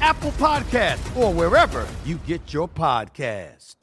Apple Podcast, or wherever you get your podcast.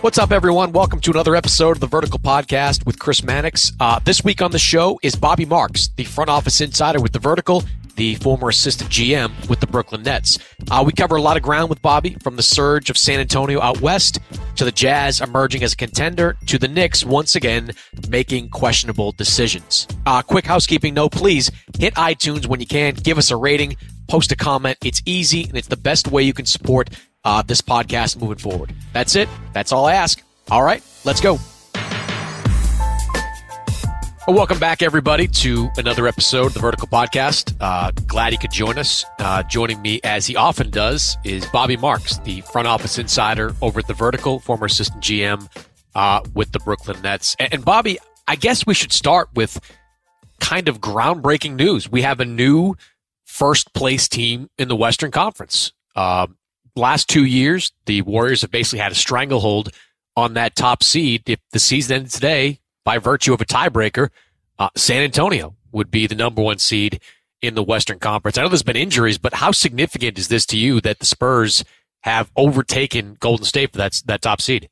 What's up, everyone? Welcome to another episode of the Vertical Podcast with Chris Mannix. Uh, this week on the show is Bobby Marks, the front office insider with the Vertical, the former assistant GM with the Brooklyn Nets. Uh, we cover a lot of ground with Bobby, from the surge of San Antonio out west to the Jazz emerging as a contender to the Knicks once again making questionable decisions. Uh, quick housekeeping note, please hit iTunes when you can. Give us a rating post a comment. It's easy and it's the best way you can support uh, this podcast moving forward. That's it. That's all I ask. All right, let's go. Well, welcome back, everybody, to another episode of the Vertical Podcast. Uh, glad you could join us. Uh, joining me, as he often does, is Bobby Marks, the front office insider over at the Vertical, former assistant GM uh, with the Brooklyn Nets. And, and Bobby, I guess we should start with kind of groundbreaking news. We have a new first place team in the Western Conference. Uh, last two years, the Warriors have basically had a stranglehold on that top seed. If the season ended today, by virtue of a tiebreaker, uh, San Antonio would be the number one seed in the Western Conference. I know there's been injuries, but how significant is this to you that the Spurs have overtaken Golden State for that, that top seed?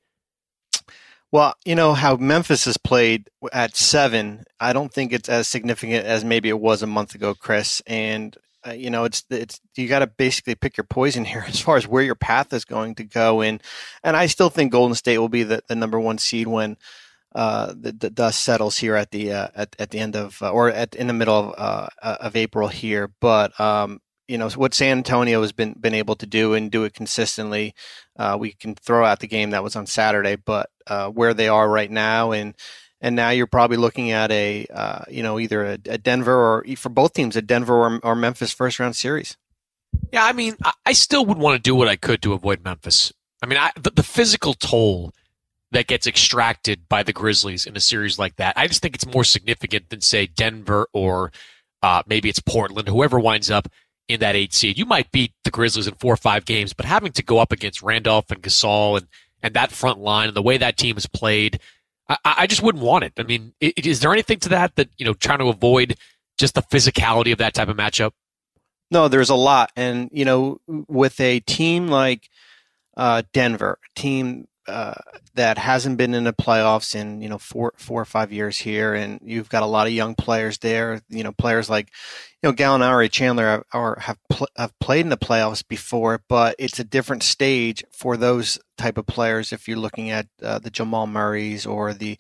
Well, you know how Memphis has played at seven. I don't think it's as significant as maybe it was a month ago, Chris. And uh, you know, it's it's you got to basically pick your poison here as far as where your path is going to go. And and I still think Golden State will be the, the number one seed when uh, the, the dust settles here at the uh, at at the end of uh, or at in the middle of uh, uh, of April here. But um, you know what San Antonio has been been able to do and do it consistently. we can throw out the game that was on Saturday, but where they are right now and and now you're probably looking at a uh, you know either a, a, Denver or for both teams a Denver or, or, Memphis first round series. Yeah, I mean, I still would want to do what I could to avoid Memphis. I mean, I, the, the, physical toll that gets extracted by the Grizzlies in a series like that, I just think it's more significant than say Denver or uh, maybe it's Portland, whoever winds up in that eight seed. You might beat the Grizzlies in four or five games, but having to go up against Randolph and Gasol and and that front line and the way that team has played I, I just wouldn't want it. I mean, is there anything to that that you know trying to avoid just the physicality of that type of matchup? No, there's a lot, and you know, with a team like uh, Denver, team uh, that hasn't been in the playoffs in you know four four or five years here, and you've got a lot of young players there. You know, players like you know Gallinari, Chandler are, have pl- have played in the playoffs before, but it's a different stage for those type of players. If you're looking at uh, the Jamal Murray's or the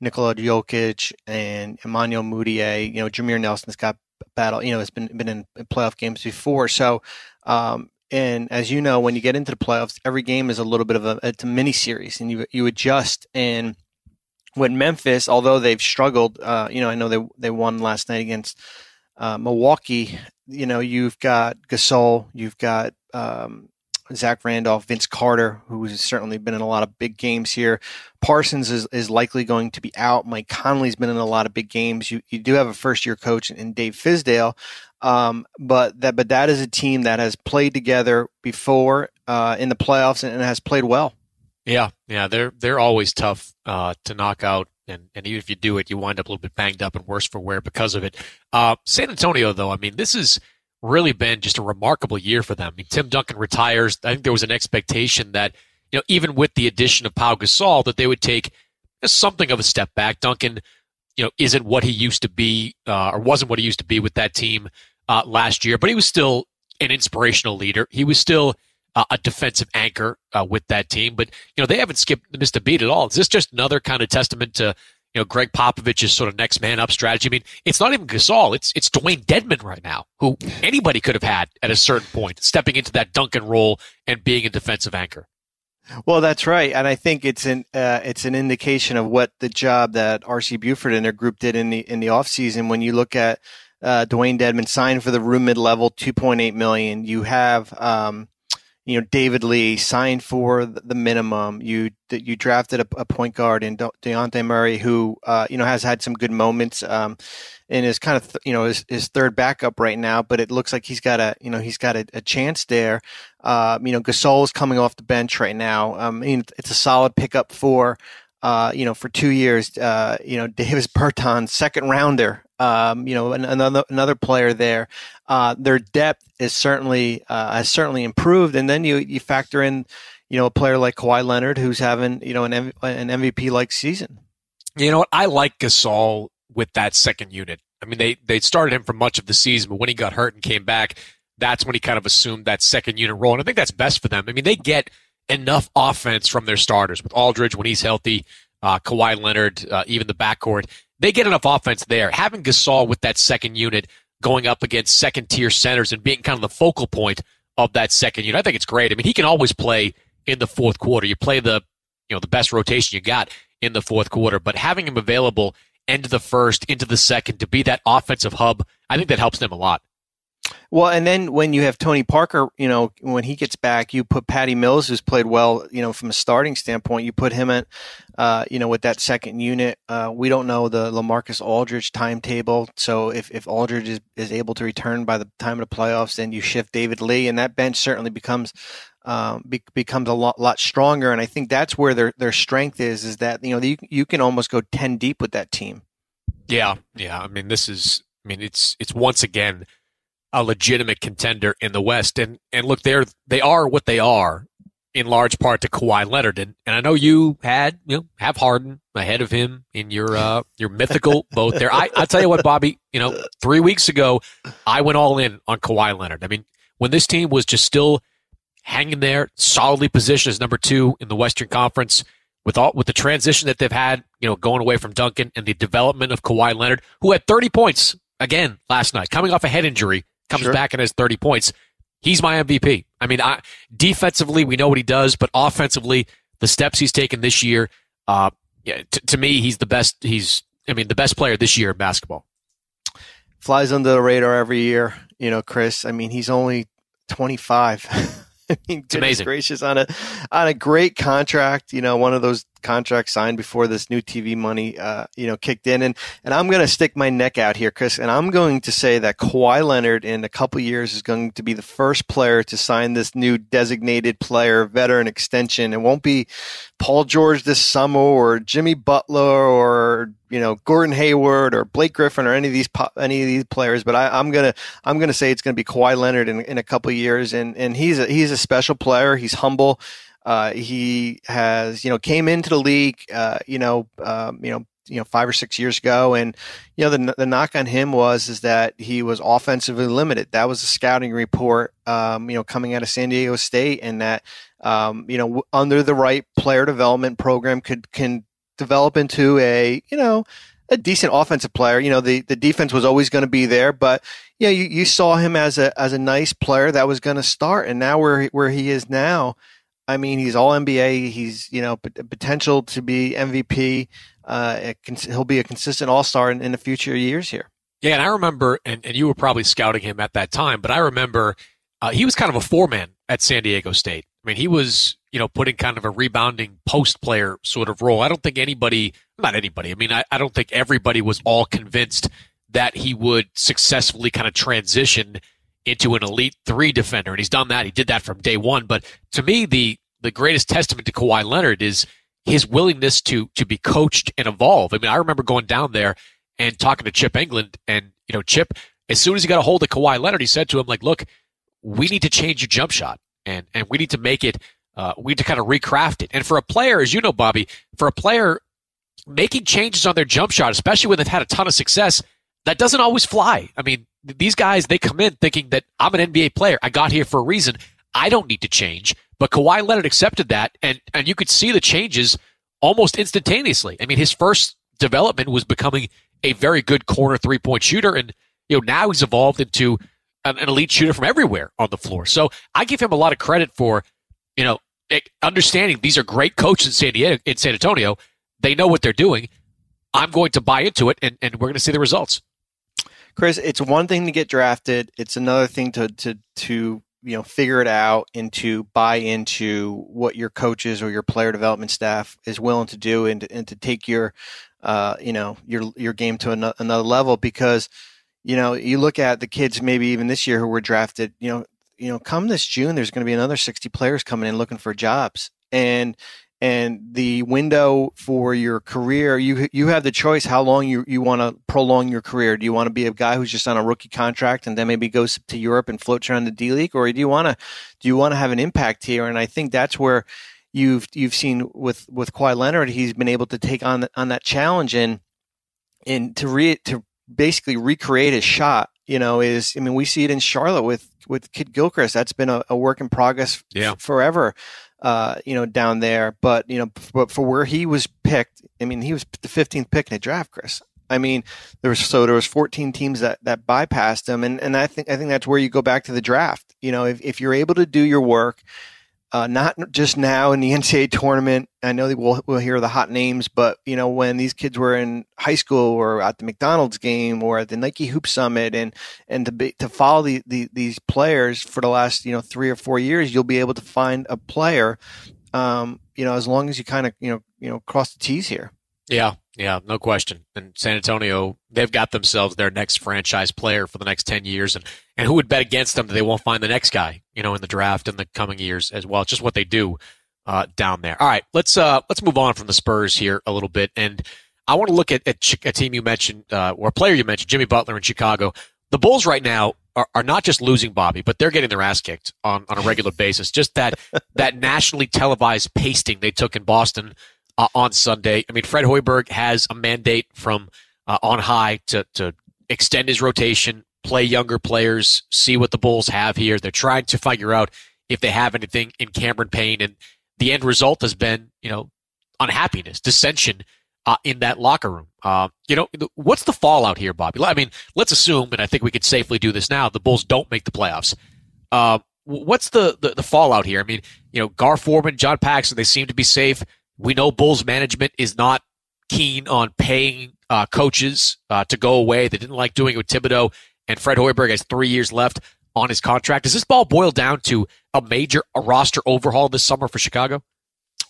Nikola Jokic and Emmanuel Mudiay, you know Jameer Nelson's got battle. You know, has been been in playoff games before, so. Um, and as you know, when you get into the playoffs, every game is a little bit of a, it's a mini series and you, you adjust and when Memphis, although they've struggled, uh, you know, I know they they won last night against uh, Milwaukee. You know, you've got Gasol, you've got um, Zach Randolph, Vince Carter, who has certainly been in a lot of big games here. Parsons is, is likely going to be out. Mike Conley's been in a lot of big games. You you do have a first year coach in Dave Fizdale, um, but that but that is a team that has played together before uh, in the playoffs and, and has played well. Yeah, yeah, they're they're always tough uh, to knock out, and, and even if you do it, you wind up a little bit banged up and worse for wear because of it. Uh, San Antonio, though, I mean, this has really been just a remarkable year for them. I mean, Tim Duncan retires. I think there was an expectation that you know even with the addition of Pau Gasol that they would take something of a step back. Duncan, you know, isn't what he used to be uh, or wasn't what he used to be with that team uh, last year, but he was still an inspirational leader. He was still uh, a defensive anchor uh, with that team. But you know they haven't skipped missed a beat at all. Is this just another kind of testament to you know Gregg Popovich's sort of next man up strategy? I mean, it's not even Gasol. It's it's Dewayne Dedmon right now, who anybody could have had at a certain point, stepping into that Duncan role and being a defensive anchor. Well, that's right, and I think it's an uh, it's an indication of what the job that RC Buford and their group did in the in the offseason. When you look at uh, Dewayne Dedmon signed for the room mid level, two point eight million. You have um, you know David Lee signed for the minimum. You you drafted a, a point guard in Dejounte Murray, who uh, you know has had some good moments, um, and is kind of th- you know his, his third backup right now. But it looks like he's got a you know he's got a, a chance there. Uh, you know Gasol is coming off the bench right now. Um, I mean, it's a solid pickup for. Uh, you know, for two years, uh, you know, Davis Bertans, second rounder, um, you know, another another player there. Uh, their depth is certainly uh, has certainly improved, and then you you factor in, you know, a player like Kawhi Leonard who's having you know an M- an MVP like season. You know what? I like Gasol with that second unit. I mean, they they started him for much of the season, but when he got hurt and came back, that's when he kind of assumed that second unit role, and I think that's best for them. I mean, they get enough offense from their starters with Aldridge when he's healthy, uh, Kawhi Leonard, uh, even the backcourt they get enough offense there. Having Gasol with that second unit going up against second tier centers and being kind of the focal point of that second unit, I think it's great. I mean, he can always play in the fourth quarter. You play the, you know, the best rotation you got in the fourth quarter, but having him available into the first, into the second to be that offensive hub, I think that helps them a lot. Well, and then when you have Tony Parker, you know, when he gets back, you put Patty Mills, who's played well, you know, from a starting standpoint. You put him at, uh, you know, with that second unit. Uh, we don't know the Lamarcus Aldridge timetable, so if if Aldridge is, is able to return by the time of the playoffs, then you shift David Lee, and that bench certainly becomes. Um, be, becomes a lot lot stronger, and I think that's where their their strength is. Is that you know you you can almost go ten deep with that team. Yeah, yeah. I mean, this is. I mean, it's it's once again a legitimate contender in the West. And and look, they're they are what they are in large part to Kawhi Leonard. And, and I know you had you know have Harden ahead of him in your uh, your mythical boat there. I I tell you what, Bobby, you know, three weeks ago I went all in on Kawhi Leonard. I mean, when this team was just still hanging there, solidly positioned as number two in the Western Conference. With all with the transition that they've had, you know, going away from Duncan and the development of Kawhi Leonard, who had 30 points again last night, coming off a head injury, comes sure. back and has 30 points, he's my MVP. I mean, I, defensively, we know what he does, but offensively, the steps he's taken this year, uh, yeah, t- to me, he's the best. He's, I mean, the best player this year in basketball. Flies under the radar every year, you know, Chris. I mean, he's only 25. I mean, it's amazing. gracious on a on a great contract. You know, one of those contract signed before this new TV money, uh, you know, kicked in. And, and I'm going to stick my neck out here, Chris, and I'm going to say that Kawhi Leonard in a couple years is going to be the first player to sign this new designated player veteran extension. It won't be Paul George this summer or Jimmy Butler or, you know, Gordon Hayward or Blake Griffin or any of these, any of these players. But I, am to, I'm to say it's going to be Kawhi Leonard in, in a couple years. And, and he's a, he's a special player. He's humble. Uh, he has, you know, came into the league, uh, you know, um, you know, you know, five or six years ago, and you know, the the knock on him was is that he was offensively limited. That was a scouting report, um, you know, coming out of San Diego State, and that, um, you know, under the right player development program, could can develop into a, you know, a decent offensive player. You know, the, the defense was always going to be there, but yeah, you, you saw him as a as a nice player that was going to start, and now where where he is now, I mean, he's all NBA. He's you know potential to be MVP. uh, he'll be a consistent all star in, in the future years here. Yeah, and I remember, and, and you were probably scouting him at that time, but I remember uh, he was kind of a four man at San Diego State. I mean, he was, you know, putting kind of a rebounding post player sort of role. I don't think anybody, not anybody, I mean, I, I don't think everybody was all convinced that he would successfully kind of transition into an elite three defender. And he's done that. He did that from day one. But to me, the, the greatest testament to Kawhi Leonard is his willingness to, to be coached and evolve. I mean, I remember going down there and talking to Chip Engelland and, you know, Chip, as soon as he got a hold of Kawhi Leonard, he said to him, like, look, we need to change your jump shot and, and we need to make it, uh, we need to kind of recraft it. And for a player, as you know, Bobby, for a player making changes on their jump shot, especially when they've had a ton of success, that doesn't always fly. I mean, these guys, they come in thinking that I'm an NBA player. I got here for a reason. I don't need to change. But Kawhi Leonard accepted that, and, and you could see the changes almost instantaneously. I mean, his first development was becoming a very good corner three point shooter, and you know now he's evolved into an, an elite shooter from everywhere on the floor. So I give him a lot of credit for, you know, understanding these are great coaches in San Diego, in San Antonio. They know what they're doing. I'm going to buy into it, and, and we're going to see the results. Chris, it's one thing to get drafted. It's another thing to to to you know figure it out and to buy into what your coaches or your player development staff is willing to do, and and to take your uh, you know your your game to another, another level because you know, you look at the kids maybe even this year who were drafted, you know, you know, come this June, there's going to be another 60 players coming in looking for jobs. And, and the window for your career, you, you have the choice how long you, you want to prolong your career. Do you want to be a guy who's just on a rookie contract and then maybe goes to Europe and floats around the D League? Or do you want to, do you want to have an impact here? And I think that's where you've, you've seen with, with Kawhi Leonard, he's been able to take on, on that challenge and, and to re, to basically recreate his shot. You know, is I mean, we see it in Charlotte with with Kidd-Gilchrist. That's been a, a work in progress yeah. f- forever. Uh, you know, down there, but you know, but for where he was picked, I mean, he was the 15th pick in the draft, Chris. I mean, there was so there was 14 teams that that bypassed him, and and I think I think that's where you go back to the draft. You know, if if you're able to do your work, uh, not just now in the NCAA tournament. I know we'll, we'll hear the hot names, but you know when these kids were in high school or at the McDonald's game or at the Nike Hoop Summit, and and to be, to follow the, the, these players for the last you know three or four years, you'll be able to find a player. Um, you know, as long as you kind of you know you know cross the T's here. Yeah, yeah, no question. And San Antonio, they've got themselves their next franchise player for the next 10 years. And, and who would bet against them that they won't find the next guy, you know, in the draft in the coming years as well? It's just what they do, uh, down there. All right. Let's, uh, let's move on from the Spurs here a little bit. And I want to look at, at a team you mentioned, uh, or a player you mentioned, Jimmy Butler in Chicago. The Bulls right now are, are not just losing Bobby, but they're getting their ass kicked on, on a regular basis. Just that, that nationally televised pasting they took in Boston uh, on Sunday. I mean, Fred Hoiberg has a mandate from uh, on high to to extend his rotation, play younger players, see what the Bulls have here. They're trying to figure out if they have anything in Cameron Payne, and the end result has been, you know, unhappiness, dissension uh, in that locker room. Uh, you know, what's the fallout here, Bobby? I mean, let's assume, and I think we could safely do this now, the Bulls don't make the playoffs. Uh, what's the, the, the fallout here? I mean, you know, Gar Forman, John Paxson, they seem to be safe. We know Bulls management is not keen on paying uh, coaches uh, to go away. They didn't like doing it with Thibodeau, and Fred Hoiberg has three years left on his contract. Does this ball boil down to a major a roster overhaul this summer for Chicago?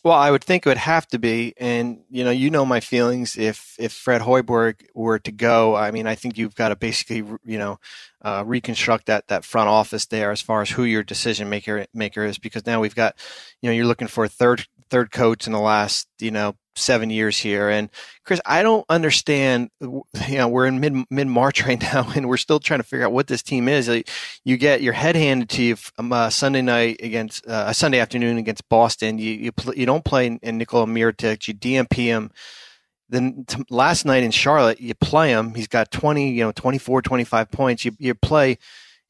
Well, I would think it would have to be, and you know, you know my feelings. If if Fred Hoiberg were to go, I mean, I think you've got to basically, you know, uh, reconstruct that that front office there as far as who your decision maker maker is, because now we've got, you know, you're looking for a third third coach in the last, you know, seven years here. And Chris, I don't understand. You know, we're in mid mid March right now, and we're still trying to figure out what this team is. You get your head handed to you um, uh, Sunday night against uh, a Sunday afternoon against Boston. You you pl- you don't play in Nikola Mirotic. You DNP him. Then t- last night in Charlotte, you play him. He's got 20, you know, 24, 25 points. You you play,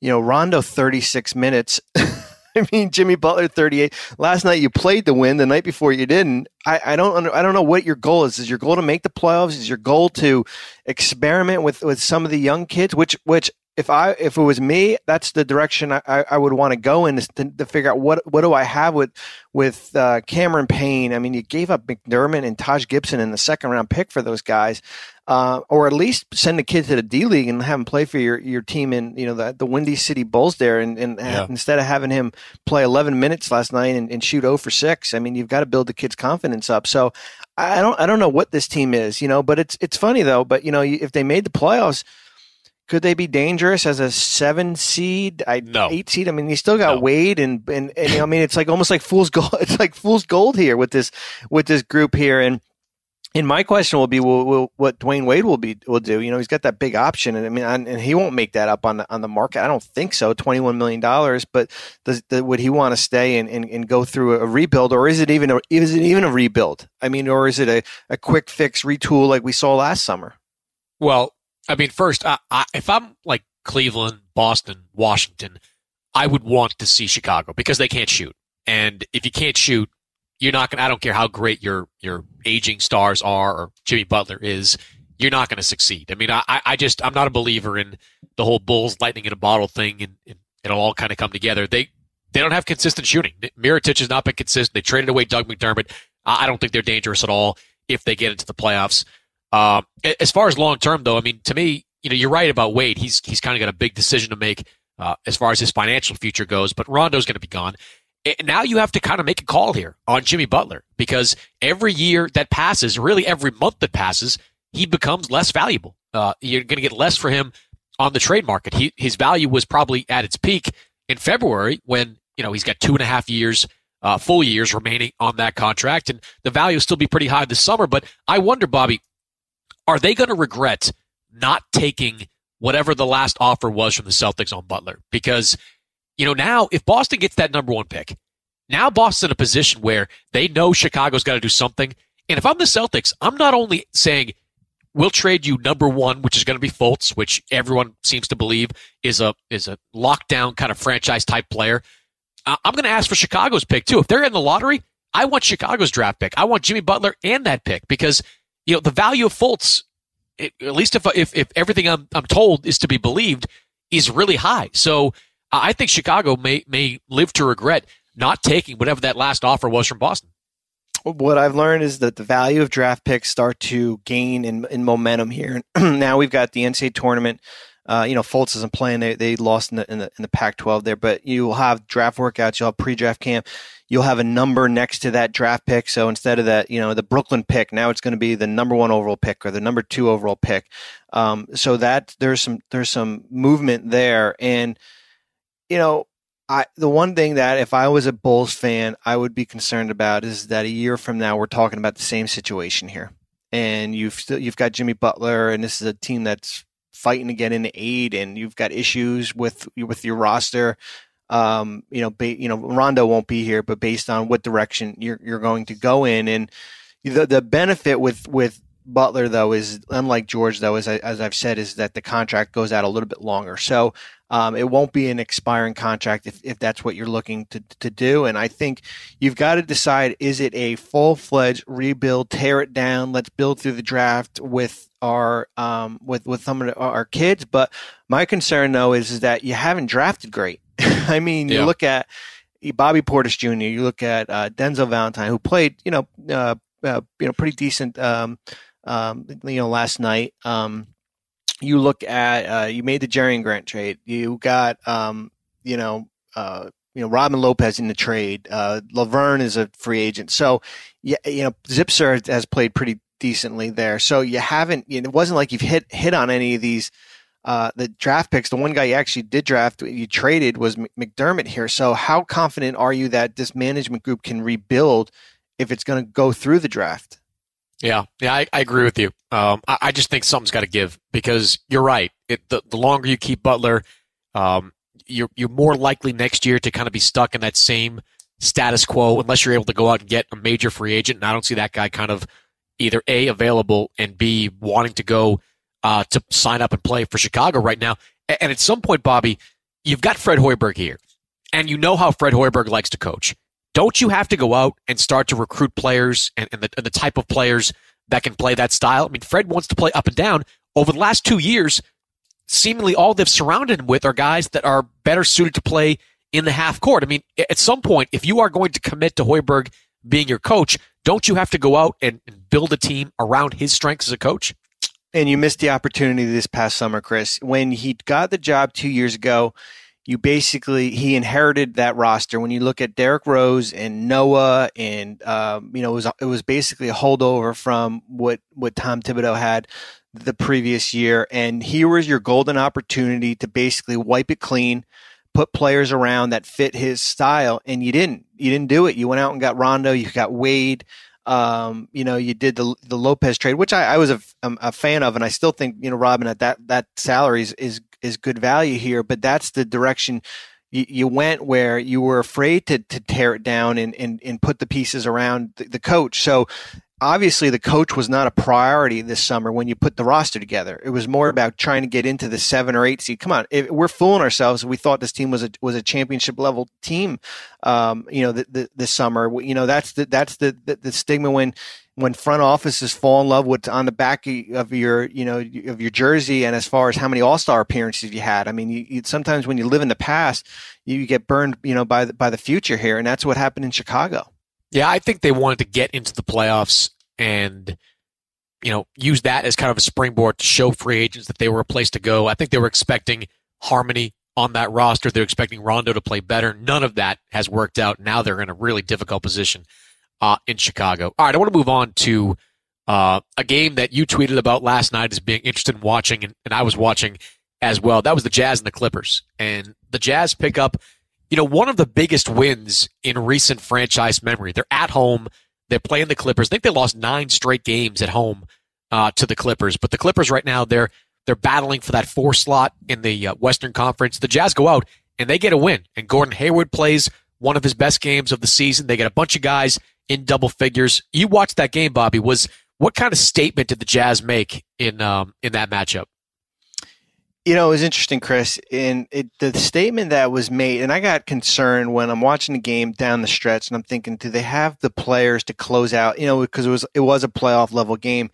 you know, Rondo 36 minutes. I mean, Jimmy Butler, 38. Last night you played to win. The night before you didn't. I, I don't I don't know what your goal is. Is your goal to make the playoffs? Is your goal to experiment with, with some of the young kids? Which which if I if it was me, that's the direction I, I would want to go in to, to, figure out what what do I have with with uh, Cameron Payne. I mean, you gave up McDermott and Taj Gibson in the second round pick for those guys, uh, or at least send a kid to the D League and have him play for your, your team in you know the, the Windy City Bulls there, and, and yeah. instead of having him play 11 minutes last night and, and shoot 0 for six. I mean, you've got to build the kid's confidence up. So I don't I don't know what this team is, you know, but it's it's funny though. But you know, if they made the playoffs could they be dangerous as a seven seed? I no. eight seed. I mean, you still got no. Wade and, and and I mean, it's like almost like fool's gold. It's like fool's gold here with this with this group here. And and my question will be, will, will, what Dwyane Wade will be will do? You know, he's got that big option, and I mean, and he won't make that up on the on the market. I don't think so. Twenty one million dollars, but does, the, would he want to stay and, and, and go through a rebuild, or is it even a is it even a rebuild? I mean, or is it a, a quick fix retool like we saw last summer? Well, I mean, first, I, I, if I'm like Cleveland, Boston, Washington, I would want to see Chicago because they can't shoot. And if you can't shoot, you're not to, I don't care how great your, your aging stars are or Jimmy Butler is, you're not to succeed. I mean, I, I just, I'm not a believer in the whole Bulls lightning in a bottle thing and, and it'll all kind of come together. They, they don't have consistent shooting. Mirotic has not been consistent. They traded away Doug McDermott. I don't think they're dangerous at all if they get into the playoffs. Um, as far as long term, though, I mean, to me, you know, you're right about Wade. He's he's kind of got a big decision to make uh, as far as his financial future goes. But Rondo's going to be gone. And now you have to kind of make a call here on Jimmy Butler because every year that passes, really every month that passes, he becomes less valuable. Uh, you're going to get less for him on the trade market. He, his value was probably at its peak in February when you know he's got two and a half years, uh, full years remaining on that contract, and the value will still be pretty high this summer. But I wonder, Bobby, are they going to regret not taking whatever the last offer was from the Celtics on Butler? Because, you know, now if Boston gets that number one pick, now Boston's in a position where they know Chicago's got to do something. And if I'm the Celtics, I'm not only saying we'll trade you number one, which is going to be Fultz, which everyone seems to believe is a is a lockdown kind of franchise type player. I'm going to ask for Chicago's pick too. If they're in the lottery, I want Chicago's draft pick. I want Jimmy Butler and that pick because you know, the value of Fultz, it, at least if, if, if everything I'm, I'm told is to be believed, is really high. So I think Chicago may, may live to regret not taking whatever that last offer was from Boston. What I've learned is that the value of draft picks start to gain in, in momentum here. now we've got the NCAA tournament. Uh, you know, Fultz isn't playing. They, they lost in the, in the, in the Pac-12 there, but you'll have draft workouts. You'll have pre-draft camp you'll have a number next to that draft pick. So instead of that, you know, the Brooklyn pick, now it's going to be the number one overall pick or the number two overall pick. Um, so that there's some there's some movement there, and you know, I the one thing that if I was a Bulls fan, I would be concerned about is that a year from now we're talking about the same situation here, and you've still you've got Jimmy Butler, and this is a team that's fighting to get into aid, and you've got issues with with your roster um, you know, ba- you know, Rondo won't be here, but based on what direction you're you're going to go in, and the the benefit with with Butler though is unlike George though, as I, as I've said, is that the contract goes out a little bit longer, so um, it won't be an expiring contract if, if that's what you're looking to to do. And I think you've got to decide: is it a full fledged rebuild, tear it down, let's build through the draft with our um, with with some of our kids? But my concern though is, is that you haven't drafted great. I mean, yeah. you look at Bobby Portis Jr., you look at uh, Denzel Valentine, who played, you know, uh, uh, you know, pretty decent, um, um, you know, last night. Um, you look at, uh, you made the Jerian Grant trade. You got, um, you know, uh, you know, Robin Lopez in the trade. Uh, Lauvergne is a free agent. So, yeah, you know, Zipser has played pretty decently there. So you haven't, it wasn't like you've hit, hit on any of these, uh, the draft picks, the one guy you actually did draft, you traded was McDermott here. So, how confident are you that this management group can rebuild if it's going to go through the draft? Yeah, yeah, I, I agree with you. Um, I, I, just think something's got to give because you're right. It, the, the longer you keep Butler, um, you're you're more likely next year to kind of be stuck in that same status quo unless you're able to go out and get a major free agent. And I don't see that guy kind of either a available and b wanting to go uh, to sign up and play for Chicago right now. And at some point, Bobby, you've got Fred Hoiberg here, and you know how Fred Hoiberg likes to coach. Don't you have to go out and start to recruit players and, and, the, and the type of players that can play that style? I mean, Fred wants to play up and down. Over the last two years, seemingly all they've surrounded him with are guys that are better suited to play in the half court. I mean, at some point, if you are going to commit to Hoiberg being your coach, don't you have to go out and build a team around his strengths as a coach? And you missed the opportunity this past summer, Chris. When he got the job two years ago, you basically he inherited that roster. When you look at Derrick Rose and Noah, and um, you know it was it was basically a holdover from what what Tom Thibodeau had the previous year, and here was your golden opportunity to basically wipe it clean, put players around that fit his style, and you didn't. You didn't do it. You went out and got Rondo. You got Wade. Um, you know, you did the the Lopez trade, which I, I was a, a, fan of, and I still think you know Robin at that that salary is, is is good value here. But that's the direction you, went where you were afraid to to tear it down and and, and put the pieces around the coach. So obviously the coach was not a priority this summer when you put the roster together. It was more about trying to get into the seven or eight seed. Come on, if we're fooling ourselves. We thought this team was a was a championship level team. Um, you know, the, the, this summer. You know, that's the that's the, the, the stigma when when front offices fall in love with on the back of your you know of your jersey and as far as how many all star appearances you had. I mean, you, you, sometimes when you live in the past, you get burned you know by the, by the future here, and that's what happened in Chicago. Yeah, I think they wanted to get into the playoffs and you know use that as kind of a springboard to show free agents that they were a place to go. I think they were expecting harmony on that roster. They're expecting Rondo to play better. None of that has worked out. Now they're in a really difficult position uh, in Chicago. All right, I want to move on to uh, a game that you tweeted about last night as being interested in watching, and, and I was watching as well. That was the Jazz and the Clippers, and the Jazz pick up you know, one of the biggest wins in recent franchise memory. They're at home. They're playing the Clippers. I think they lost nine straight games at home uh, to the Clippers. But the Clippers right now, they're they're battling for that four slot in the uh, Western Conference. The Jazz go out and they get a win. And Gordon Hayward plays one of his best games of the season. They get a bunch of guys in double figures. You watched that game, Bobby. Was what kind of statement did the Jazz make in um, in that matchup? You know, it was interesting, Chris. In it, the statement that was made, and I got concerned when I'm watching the game down the stretch, and I'm thinking, do they have the players to close out? You know, because it was it was a playoff level game.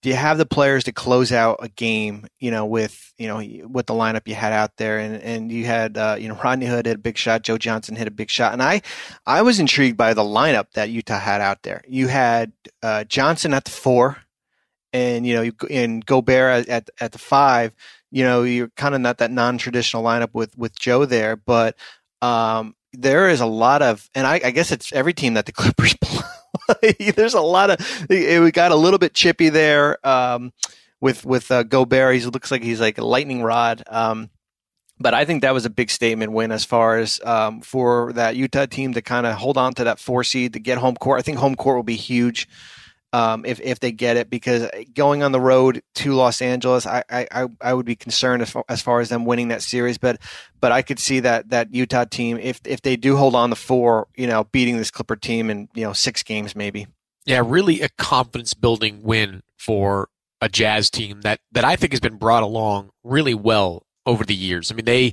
Do you have the players to close out a game? You know, with you know with the lineup you had out there, and and you had uh, you know Rodney Hood hit a big shot, Joe Johnson hit a big shot, and I I was intrigued by the lineup that Utah had out there. You had uh, Johnson at the four, and you know, you and Gobert at at the five you know, you're kind of not that non-traditional lineup with with Joe there, but um, there is a lot of, and I, I, guess it's every team that the Clippers play. There's a lot of. We got a little bit chippy there um, with with uh, Gobert. He looks like he's like a lightning rod. Um, but I think that was a big statement win as far as um, for that Utah team to kind of hold on to that four seed to get home court. I think home court will be huge um, if if they get it because going on the road to Los Angeles, I I, I would be concerned as far, as far as them winning that series. But but I could see that that Utah team if if they do hold on the four, you know, beating this Clipper team in you know six games maybe. Yeah, really a confidence building win for a Jazz team that that I think has been brought along really well over the years. I mean they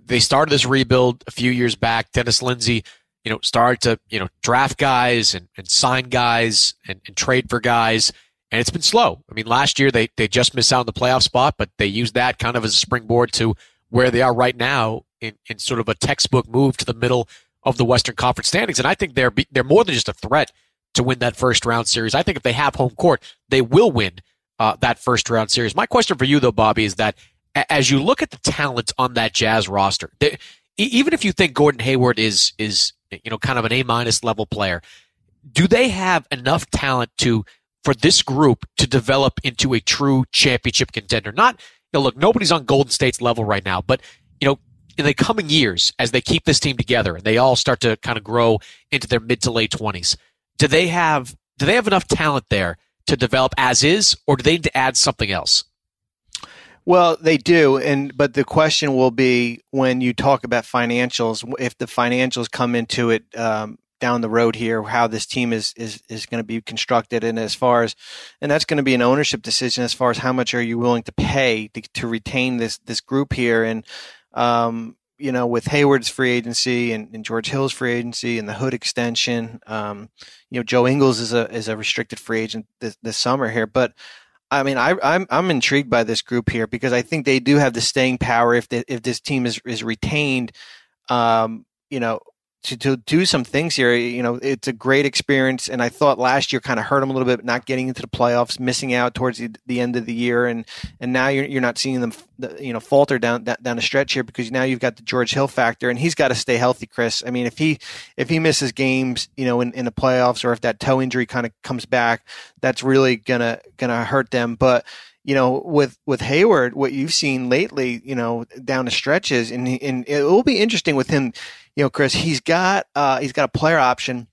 they started this rebuild a few years back. Dennis Lindsey you know, start to, you know, draft guys and, and sign guys and, and trade for guys. And it's been slow. I mean, last year they, they just missed out on the playoff spot, but they used that kind of as a springboard to where they are right now in, in sort of a textbook move to the middle of the Western Conference standings. And I think they're, they're more than just a threat to win that first round series. I think if they have home court, they will win uh, that first round series. My question for you, though, Bobby, is that as you look at the talent on that Jazz roster, they, even if you think Gordon Hayward is is you know, kind of an A minus level player. Do they have enough talent to for this group to develop into a true championship contender? Not, you know, look, nobody's on Golden State's level right now, but you know, in the coming years, as they keep this team together and they all start to kind of grow into their mid to late twenties, do they have do they have enough talent there to develop as is, or do they need to add something else? Well, they do, and but the question will be when you talk about financials, if the financials come into it um, down the road here, how this team is is is going to be constructed, and as far as, and that's going to be an ownership decision as far as how much are you willing to pay to, to retain this this group here, and um, you know, with Hayward's free agency and, and, George Hill's free agency and the Hood extension, um, you know, Joe Ingles is a is a restricted free agent this, this summer here, but I mean, I, I'm I'm intrigued by this group here because I think they do have the staying power if if this team is is retained. Um, you know, to, to do some things here. You know, it's a great experience. And I thought last year kind of hurt them a little bit, not getting into the playoffs, missing out towards the, the end of the year. And, and now you're, you're not seeing them, you know, falter down, down the stretch here because now you've got the George Hill factor and he's got to stay healthy, Chris. I mean, if he, if he misses games, you know, in, in the playoffs or if that toe injury kind of comes back, that's really gonna, gonna hurt them. But, you know, with with Hayward, what you've seen lately, you know, down the stretches, and and it will be interesting with him you know, Chris, he's got uh, he's got a player option.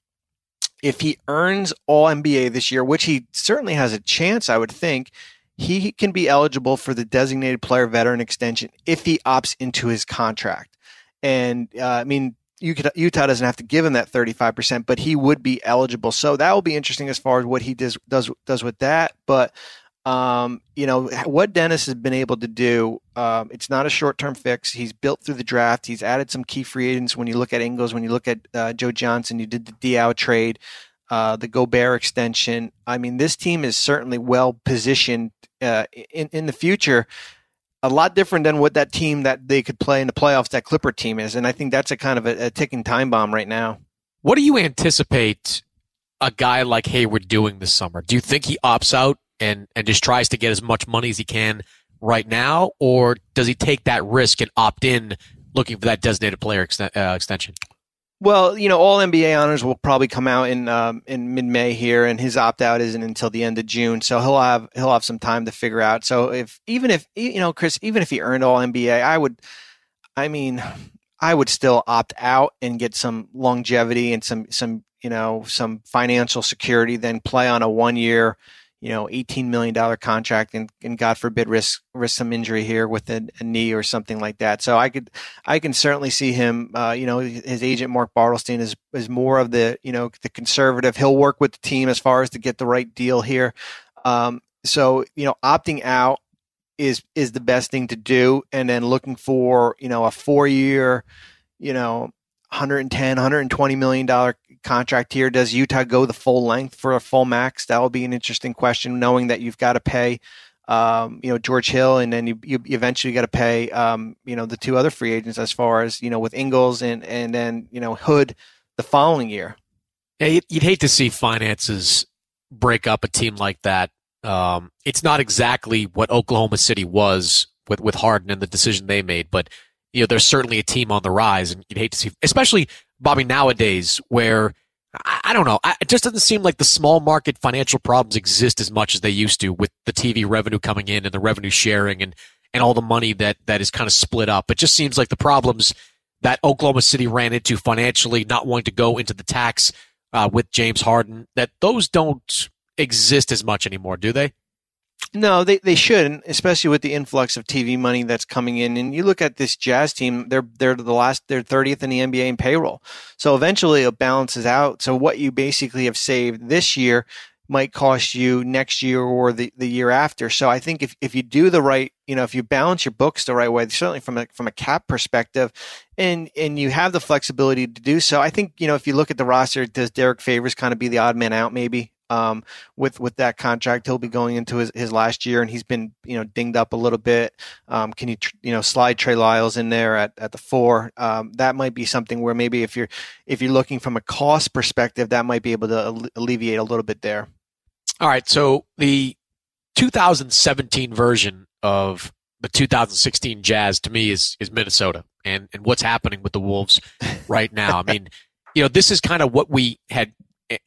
If he earns All NBA this year, which he certainly has a chance, I would think, he can be eligible for the designated player veteran extension if he opts into his contract. And uh, I mean, Utah doesn't have to give him that 35%, but he would be eligible. So that will be interesting as far as what he does does does with that. But um, you know what Dennis has been able to do. Um, it's not a short-term fix. He's built through the draft. He's added some key free agents. When you look at Ingles, when you look at uh, Joe Johnson, you did the Diaw trade, uh, the Gobert extension. I mean, this team is certainly well positioned uh, in in the future. A lot different than what that team that they could play in the playoffs that Clipper team is, and I think that's a kind of a, a ticking time bomb right now. What do you anticipate a guy like Hayward doing this summer? Do you think he opts out and and just tries to get as much money as he can right now, or does he take that risk and opt in, looking for that designated player ex- uh, extension? Well, you know, all NBA honors will probably come out in um, in mid May here, and his opt out isn't until the end of June, so he'll have he'll have some time to figure out. So if even if you know, Chris, even if he earned all NBA, I would, I mean, I would still opt out and get some longevity and some some you know some financial security, then play on a one year you know, eighteen million dollar contract, and, and God forbid risk risk some injury here with a, a, knee or something like that. So I could I can certainly see him. Uh, you know, his agent Mark Bartelstein is is more of the you know the conservative. He'll work with the team as far as to get the right deal here. Um, so you know, opting out is is the best thing to do, and then looking for you know a four year, you know 110 120 million dollar contract here does utah go the full length for a full max? That will be an interesting question knowing that you've got to pay um, you know george hill and then you, you eventually got to pay um, you know the two other free agents as far as you know with ingles and and then you know hood the following year. Yeah you'd hate to see finances break up a team like that. Um, it's not exactly what oklahoma city was with with harden and the decision they made but you know, there's certainly a team on the rise, and you'd hate to see, especially Bobby nowadays, where I, don't know, it just doesn't seem like the small market financial problems exist as much as they used to with the TV revenue coming in and the revenue sharing and and all the money that that is kind of split up. It just seems like the problems that Oklahoma City ran into financially, not wanting to go into the tax uh, with James Harden, that those don't exist as much anymore, do they? No, they, they shouldn't, especially with the influx of TV money that's coming in. And you look at this Jazz team; they're they're the last, they're thirtieth in the NBA in payroll. So eventually, it balances out. So what you basically have saved this year might cost you next year or the, the year after. So I think if, if you do the right, you know, if you balance your books the right way, certainly from a, from a cap perspective, and and you have the flexibility to do so, I think you know if you look at the roster, does Derrick Favors kind of be the odd man out maybe? Um, with with that contract. He'll be going into his, his last year, and he's been you know dinged up a little bit. Um, can you tr- you know slide Trey Lyles in there at, at the four? Um, that might be something where maybe if you're if you're looking from a cost perspective, that might be able to alleviate a little bit there. All right, so the 2017 version of the 2016 Jazz to me is is Minnesota and and what's happening with the Wolves right now. I mean, you know, this is kind of what we had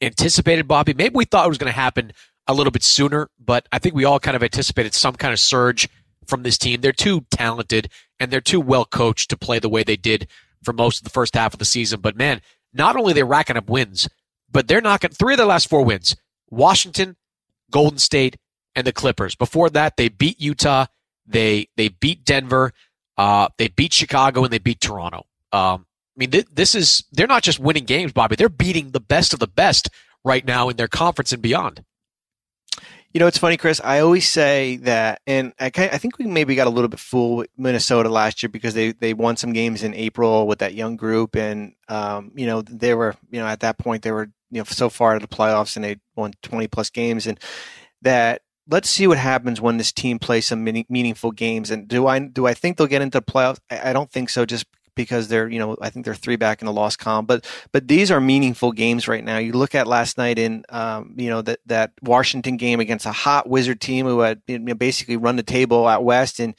anticipated, Bobby. Maybe we thought it was going to happen a little bit sooner, but I think we all kind of anticipated some kind of surge from this team. They're too talented and they're too well coached to play the way they did for most of the first half of the season. But man, not only they're racking up wins, but they're knocking three of their last four wins. Washington, Golden State, and the Clippers. Before that, they beat Utah, they they beat Denver, uh, they beat Chicago, and they beat Toronto. Um, I mean, th- this is, they're not just winning games, Bobby. They're beating the best of the best right now in their conference and beyond. You know, it's funny, Chris. I always say that, and I, I think we maybe got a little bit fooled with Minnesota last year because they, they won some games in April with that young group, and um, you know they were you know at that point they were you know so far of the playoffs and they won twenty plus games, and that let's see what happens when this team plays some meaningful games. And do I do I think they'll get into the playoffs? I, I don't think so. Just because they're you know I think they're three back in the loss column. But but these are meaningful games right now. You look at last night in um, you know that that Washington game against a hot Wizard team who had you know, basically run the table out west and.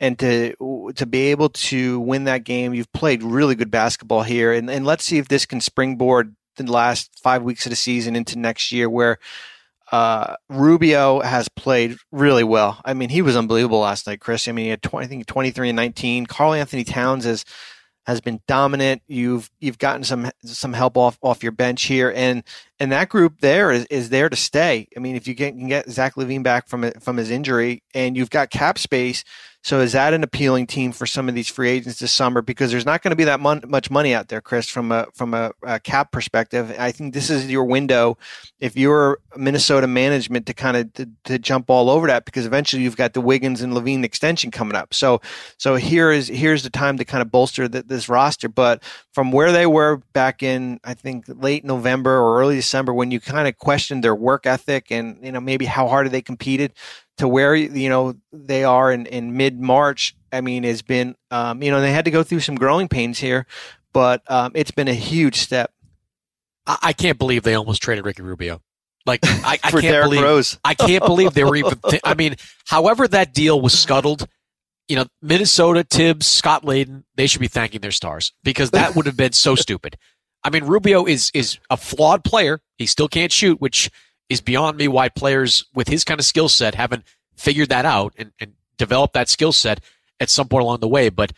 And to to be able to win that game, you've played really good basketball here, and, and let's see if this can springboard the last five weeks of the season into next year, where uh, Rubio has played really well. I mean, he was unbelievable last night, Chris. I mean, he had 20, I think 23 and 19. Karl-Anthony Towns has has been dominant. You've you've gotten some some help off off your bench here, and and that group there is, is there to stay. I mean, if you can get Zach LaVine back from from his injury, and you've got cap space so is that an appealing team for some of these free agents this summer? Because there's not going to be that mon- much money out there, Chris, from a from a, a, cap perspective. I think this is your window if you're Minnesota management to kind of to, to, jump all over that because eventually you've got the Wiggins and LaVine extension coming up. So so here is here's the time to kind of bolster the, this roster. But from where they were back in I think late November or early December when you kind of questioned their work ethic and you know maybe how hard they competed to where you know they are in, in mid March. I mean, has been um, you know they had to go through some growing pains here, but um, it's been a huge step. I, I, can't believe they almost traded Ricky Rubio. Like I, I can't Derrick believe Rose. I can't believe they were even. Th- I mean, however that deal was scuttled, you know, Minnesota, Thibs, Scott Layden, they should be thanking their stars because that would have been so stupid. I mean, Rubio is is a flawed player. He still can't shoot, which is beyond me why players with his kind of skill set haven't figured that out and, and developed that skill set at some point along the way. But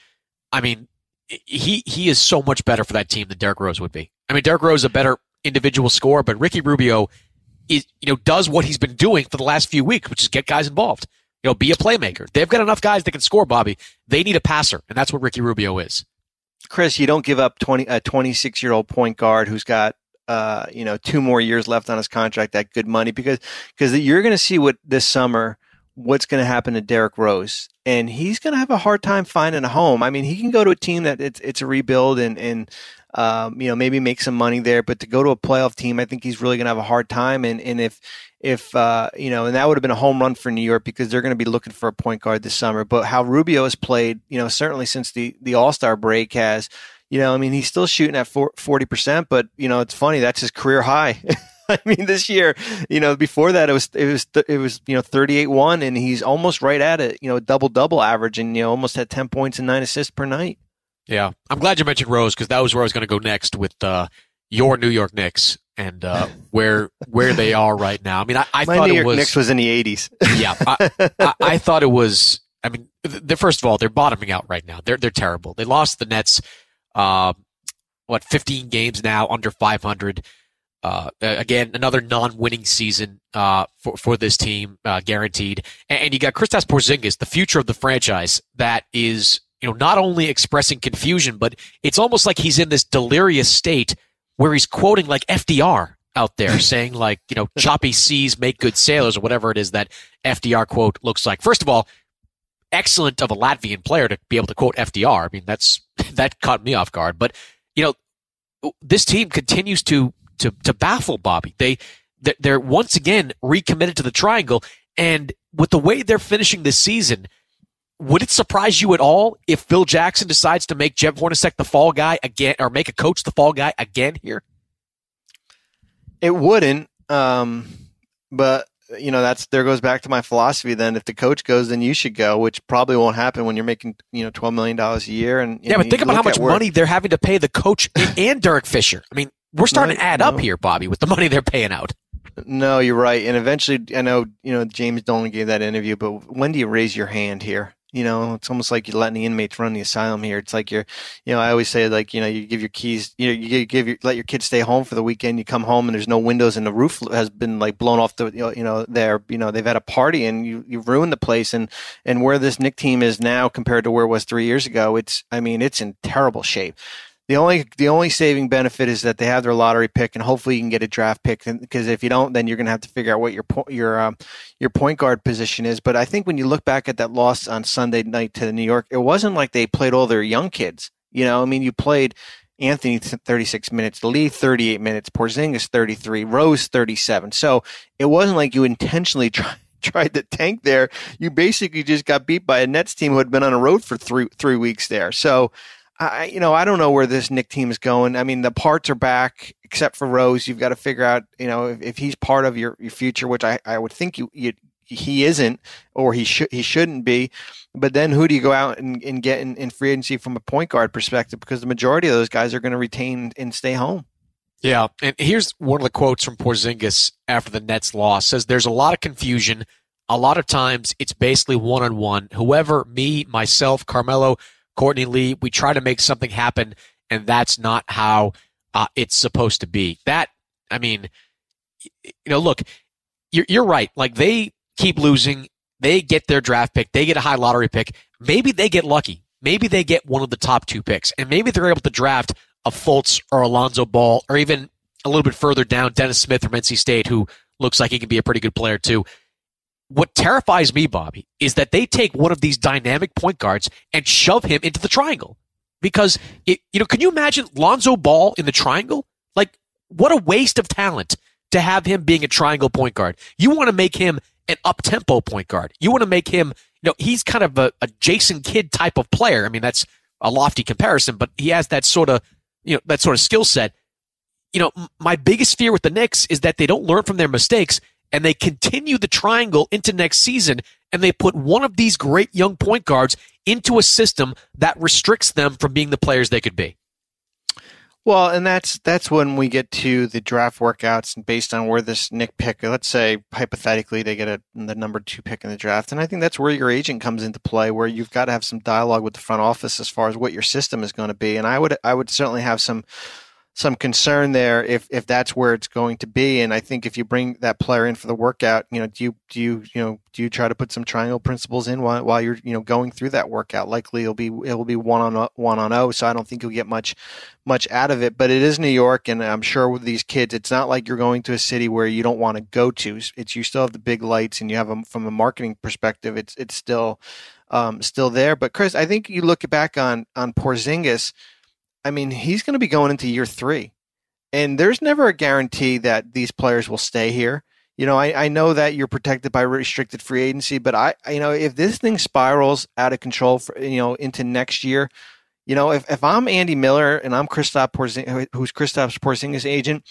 I mean, he he is so much better for that team than Derrick Rose would be. I mean, Derrick Rose is a better individual scorer, but Ricky Rubio is you know does what he's been doing for the last few weeks, which is get guys involved. You know, be a playmaker. They've got enough guys that can score, Bobby. They need a passer, and that's what Ricky Rubio is. Chris, you don't give up 20, a 26 year old point guard who's got uh, you know, two more years left on his contract at good money because because you're going to see what this summer what's going to happen to Derrick Rose, and he's going to have a hard time finding a home. I mean, he can go to a team that it's it's a rebuild and and um, you know maybe make some money there, but to go to a playoff team, I think he's really going to have a hard time. And and if if uh, you know, and that would have been a home run for New York because they're going to be looking for a point guard this summer. But how Rubio has played, you know, certainly since the the All Star break has you know, I mean, he's still shooting at 40%, but, you know, it's funny. That's his career high. I mean, this year, you know, before that, it was, it was, it was, you know, 38 1, and he's almost right at it, you know, double double average, and, you know, almost had 10 points and nine assists per night. Yeah. I'm glad you mentioned Rose because that was where I was going to go next with uh, your New York Knicks and uh, where where they are right now. I mean, I, I thought New it York was. Knicks was in the 80s. yeah. I, I, I thought it was. I mean, the, first of all, they're bottoming out right now. They're they're terrible. They lost the Nets. Uh, what 15 games now under 500. Uh, again, another non-winning season uh, for for this team, uh, guaranteed. And, and, you got Kristaps Porzingis, the future of the franchise, that is you know not only expressing confusion, but it's almost like he's in this delirious state where he's quoting like FDR out there, saying like you know choppy seas make good sailors or whatever it is that FDR quote looks like. First of all, excellent of a Latvian player to be able to quote FDR. I mean, that's that caught me off guard, but you know, this team continues to to to baffle Bobby. They they're once again recommitted to the triangle, and with the way they're finishing this season, would it surprise you at all if Phil Jackson decides to make Jeff Hornacek the fall guy again, or make a coach the fall guy again here? It wouldn't, um, but you know that's there goes back to my philosophy then if the coach goes then you should go which probably won't happen when you're making you know 12 million dollars a year and yeah but think about how much money they're having to pay the coach and Derek Fisher I mean we're starting right, to add no. up here Bobby with the money they're paying out no you're right and eventually I know you know James Dolan gave that interview but when do you raise your hand here you know, it's almost like you're letting the inmates run the asylum here. It's like you're, you know, I always say like, you know, you give your keys, you know, you give your, let your kids stay home for the weekend. You come home and there's no windows and the roof has been like blown off the, you know, there, you know, they've had a party and you, you've ruined the place. And, and where this Knick team is now compared to where it was three years ago, it's, I mean, it's in terrible shape. The only the only saving benefit is that they have their lottery pick, and hopefully you can get a draft pick. Because if you don't, then you're going to have to figure out what your your um, your point guard position is. But I think when you look back at that loss on Sunday night to New York, it wasn't like they played all their young kids. You know, I mean, you played Anthony 36 minutes, Lee 38 minutes, Porzingis 33, Rose 37. So it wasn't like you intentionally tried tried to tank there, you basically just got beat by a Nets team who had been on a road for three three weeks there. So, I you know I don't know where this Knick team is going. I mean, the parts are back except for Rose. You've got to figure out you know if, if he's part of your, your future, which I, I would think you, you he isn't or he should he shouldn't be. But then who do you go out and, and get in, in free agency from a point guard perspective? Because the majority of those guys are going to retain and stay home. Yeah, and here's one of the quotes from Porzingis after the Nets loss says there's a lot of confusion. A lot of times it's basically one on one. Whoever, me, myself, Carmelo, Courtney Lee, we try to make something happen, and that's not how uh, it's supposed to be. That, I mean, you know, look, you're, you're right. Like they keep losing, they get their draft pick, they get a high lottery pick. Maybe they get lucky. Maybe they get one of the top two picks, and maybe they're able to draft a Fultz or Alonzo Ball, or even a little bit further down, Dennis Smith from NC State, who looks like he can be a pretty good player too. What terrifies me, Bobby, is that they take one of these dynamic point guards and shove him into the triangle. Because it, you know, can you imagine Lonzo Ball in the triangle? Like, what a waste of talent to have him being a triangle point guard. You want to make him an up tempo point guard. You want to make him, you know, he's kind of a, a Jason Kidd type of player. I mean, that's a lofty comparison, but he has that sort of you know, that sort of skill set. You know, my biggest fear with the Knicks is that they don't learn from their mistakes and they continue the triangle into next season and they put one of these great young point guards into a system that restricts them from being the players they could be. Well, and that's that's when we get to the draft workouts and based on where this Knick pick, let's say hypothetically they get a, the number two pick in the draft, and I think that's where your agent comes into play, where you've got to have some dialogue with the front office as far as what your system is going to be, and I would I would certainly have some some concern there if if that's where it's going to be. And I think if you bring that player in for the workout, you know, do you do you you know do you try to put some triangle principles in while, while you're you know going through that workout? Likely it'll be it'll be one on one on O. So I don't think you'll get much much out of it. But it is New York, and I'm sure with these kids, it's not like you're going to a city where you don't want to go to. It's you still have the big lights, and you have them from a marketing perspective. It's it's still um, still there. But Chris, I think you look back on on Porzingis I mean, he's going to be going into year three, and there's never a guarantee that these players will stay here. You know, I, I know that you're protected by restricted free agency, but I, you know, if this thing spirals out of control, for, you know, into next year, you know, if, if I'm Andy Miller and I'm Kristaps Porzingis, who's Kristaps Porzingis' agent,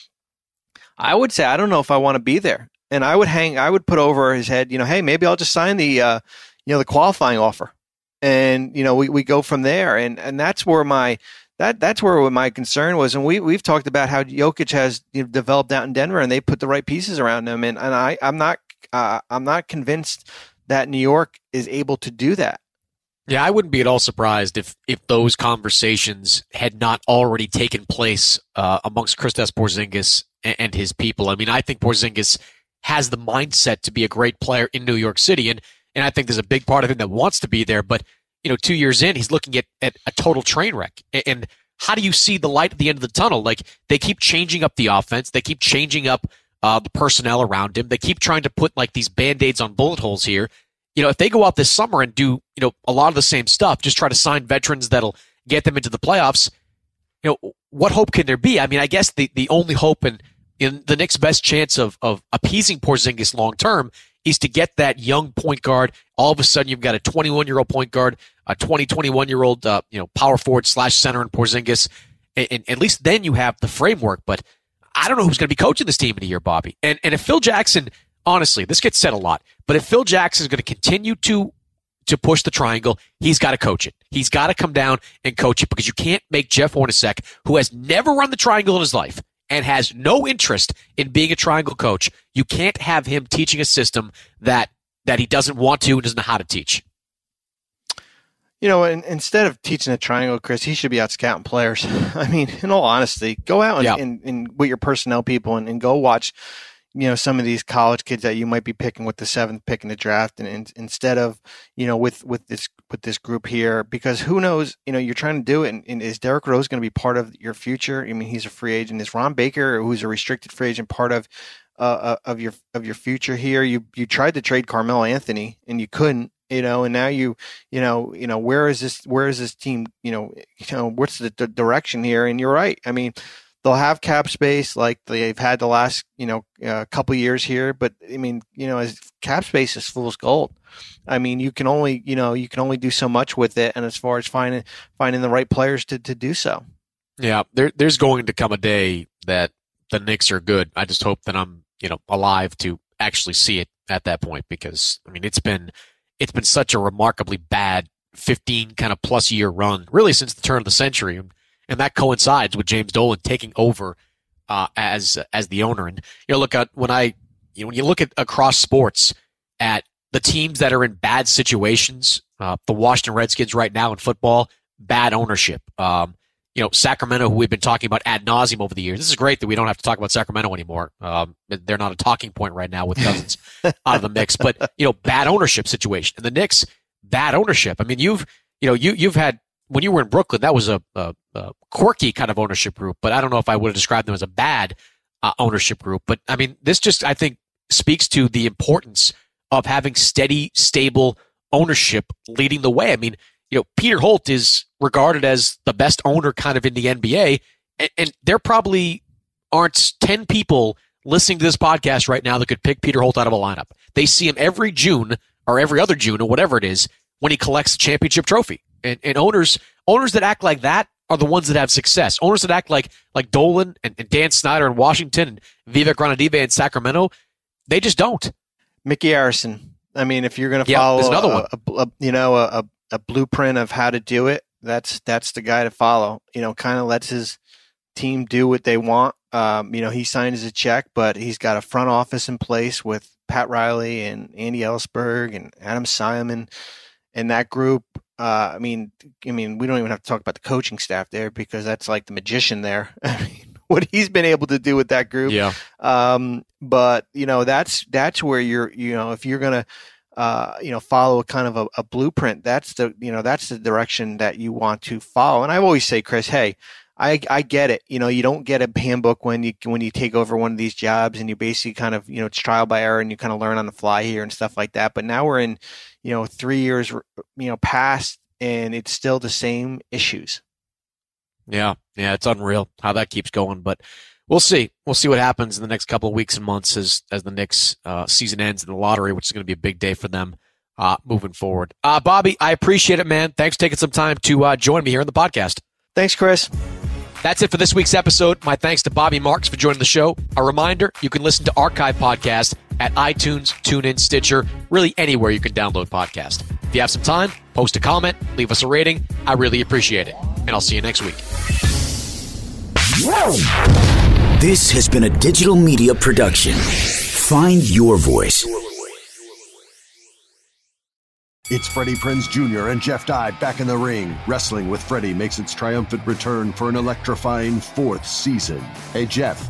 I would say I don't know if I want to be there, and I would hang, I would put over his head, you know, hey, maybe I'll just sign the, uh, you know, the qualifying offer, and you know, we, we go from there, and and that's where my that that's where my concern was, and we we've talked about how Jokic has developed out in Denver, and they put the right pieces around him, and and I I'm not uh, I'm not convinced that New York is able to do that. Yeah, I wouldn't be at all surprised if if those conversations had not already taken place uh, amongst Kristaps Porzingis and, and his people. I mean, I think Porzingis has the mindset to be a great player in New York City, and and I think there's a big part of him that wants to be there, but you know, two years in, he's looking at, at a total train wreck. And how do you see the light at the end of the tunnel? Like they keep changing up the offense. They keep changing up uh, the personnel around him. They keep trying to put like these band-aids on bullet holes here. You know, if they go out this summer and do, you know, a lot of the same stuff, just try to sign veterans that'll get them into the playoffs, you know, what hope can there be? I mean, I guess the, the only hope and in the next best chance of, of appeasing Porzingis long term is to get that young point guard. All of a sudden, you've got a 21 year old point guard, a 20, 21 year old, uh, you know, power forward slash center in Porzingis. And, and, at least then you have the framework. But I don't know who's going to be coaching this team in a year, Bobby. And, and if Phil Jackson, honestly, this gets said a lot, but if Phil Jackson is going to continue to to push the triangle, he's got to coach it. He's got to come down and coach it because you can't make Jeff Hornacek, who has never run the triangle in his life, and has no interest in being a triangle coach, you can't have him teaching a system that that he doesn't want to and doesn't know how to teach. You know, in, instead of teaching a triangle, Chris, he should be out scouting players. I mean, in all honesty, go out and, yeah. and, and with your personnel people and, and go watch you know some of these college kids that you might be picking with the seventh pick in the draft and, and, instead of you know with with this with this group here because who knows you know you're trying to do it and, and is Derrick Rose going to be part of your future I mean he's a free agent is Ron Baker who's a restricted free agent part of uh, uh, of your of your future here you you tried to trade Carmelo Anthony and you couldn't you know and now you you know you know where is this where is this team you know you know what's the, direction here and you're right I mean they'll have cap space like they've had the last you know uh, couple years here. But I mean, you know, as cap space is fool's gold. I mean, you can only you know you can only do so much with it, and as far as finding finding the right players to to do so. Yeah, there, there's going to come a day that the Knicks are good. I just hope that I'm you know alive to actually see it at that point because I mean it's been it's been such a remarkably bad 15 kind of plus year run really since the turn of the century. And that coincides with James Dolan taking over uh, as as the owner. And you know look at when I you know when you look at across sports at the teams that are in bad situations uh, the Washington Redskins right now in football bad ownership. Um, you know, Sacramento, who we've been talking about ad nauseum over the years. This is great that we don't have to talk about Sacramento anymore. Um, they're not a talking point right now with Cousins out of the mix. But you know, bad ownership situation, and the Knicks, bad ownership. I mean, you've you know, you you've had when you were in Brooklyn, that was a, a, a quirky kind of ownership group. But I don't know if I would have described them as a bad uh, ownership group. But I mean, this just I think speaks to the importance of having steady, stable ownership leading the way. I mean, you know, Peter Holt is regarded as the best owner kind of in the NBA. And, and there probably aren't 10 people listening to this podcast right now that could pick Peter Holt out of a lineup. They see him every June or every other June or whatever it is when he collects a championship trophy. And, and owners, owners that act like that are the ones that have success. Owners that act like, like Dolan and, and Dan Snyder in Washington and Vivek Ranadive in Sacramento, they just don't. Micky Arison. I mean, if you're going to yeah, follow another one. A, a, you know, a, a blueprint of how to do it, that's that's the guy to follow. You know, kind of lets his team do what they want. Um, you know, he signs a check, but he's got a front office in place with Pat Riley and Andy Elisburg and Adam Simon and that group. Uh, I mean, I mean, we don't even have to talk about the coaching staff there because that's like the magician there. I mean, what he's been able to do with that group. Yeah. Um, but you know, that's that's where you're. You know, if you're gonna uh, you know, follow a kind of a, a, blueprint. That's the, you know, that's the direction that you want to follow. And I always say, Chris, hey, I, I get it. You know, you don't get a handbook when you, when you take over one of these jobs and you basically kind of, you know, it's trial by error and you kind of learn on the fly here and stuff like that. But now we're in, you know, three years, you know, past and it's still the same issues. Yeah. Yeah. It's unreal how that keeps going. But, we'll see. We'll see what happens in the next couple of weeks and months as as the Knicks uh, season ends in the lottery, which is going to be a big day for them uh, moving forward. Uh, Bobby, I appreciate it, man. Thanks for taking some time to uh, join me here on the podcast. Thanks, Chris. That's it for this week's episode. My thanks to Bobby Marks for joining the show. A reminder, you can listen to archive Podcast at iTunes, TuneIn, Stitcher, really anywhere you can download podcast. If you have some time, post a comment, leave us a rating. I really appreciate it. And I'll see you next week. This has been a digital media production. Find your voice. It's Freddie Prinze Jr. and Jeff Dye back in the ring. Wrestling with Freddie makes its triumphant return for an electrifying fourth season. Hey, Jeff.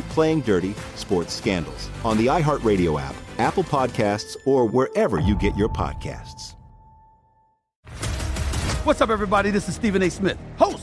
Playing Dirty Sports Scandals on the iHeartRadio app Apple Podcasts, or wherever you get your podcasts. What's up, everybody? This is Stephen A. Smith,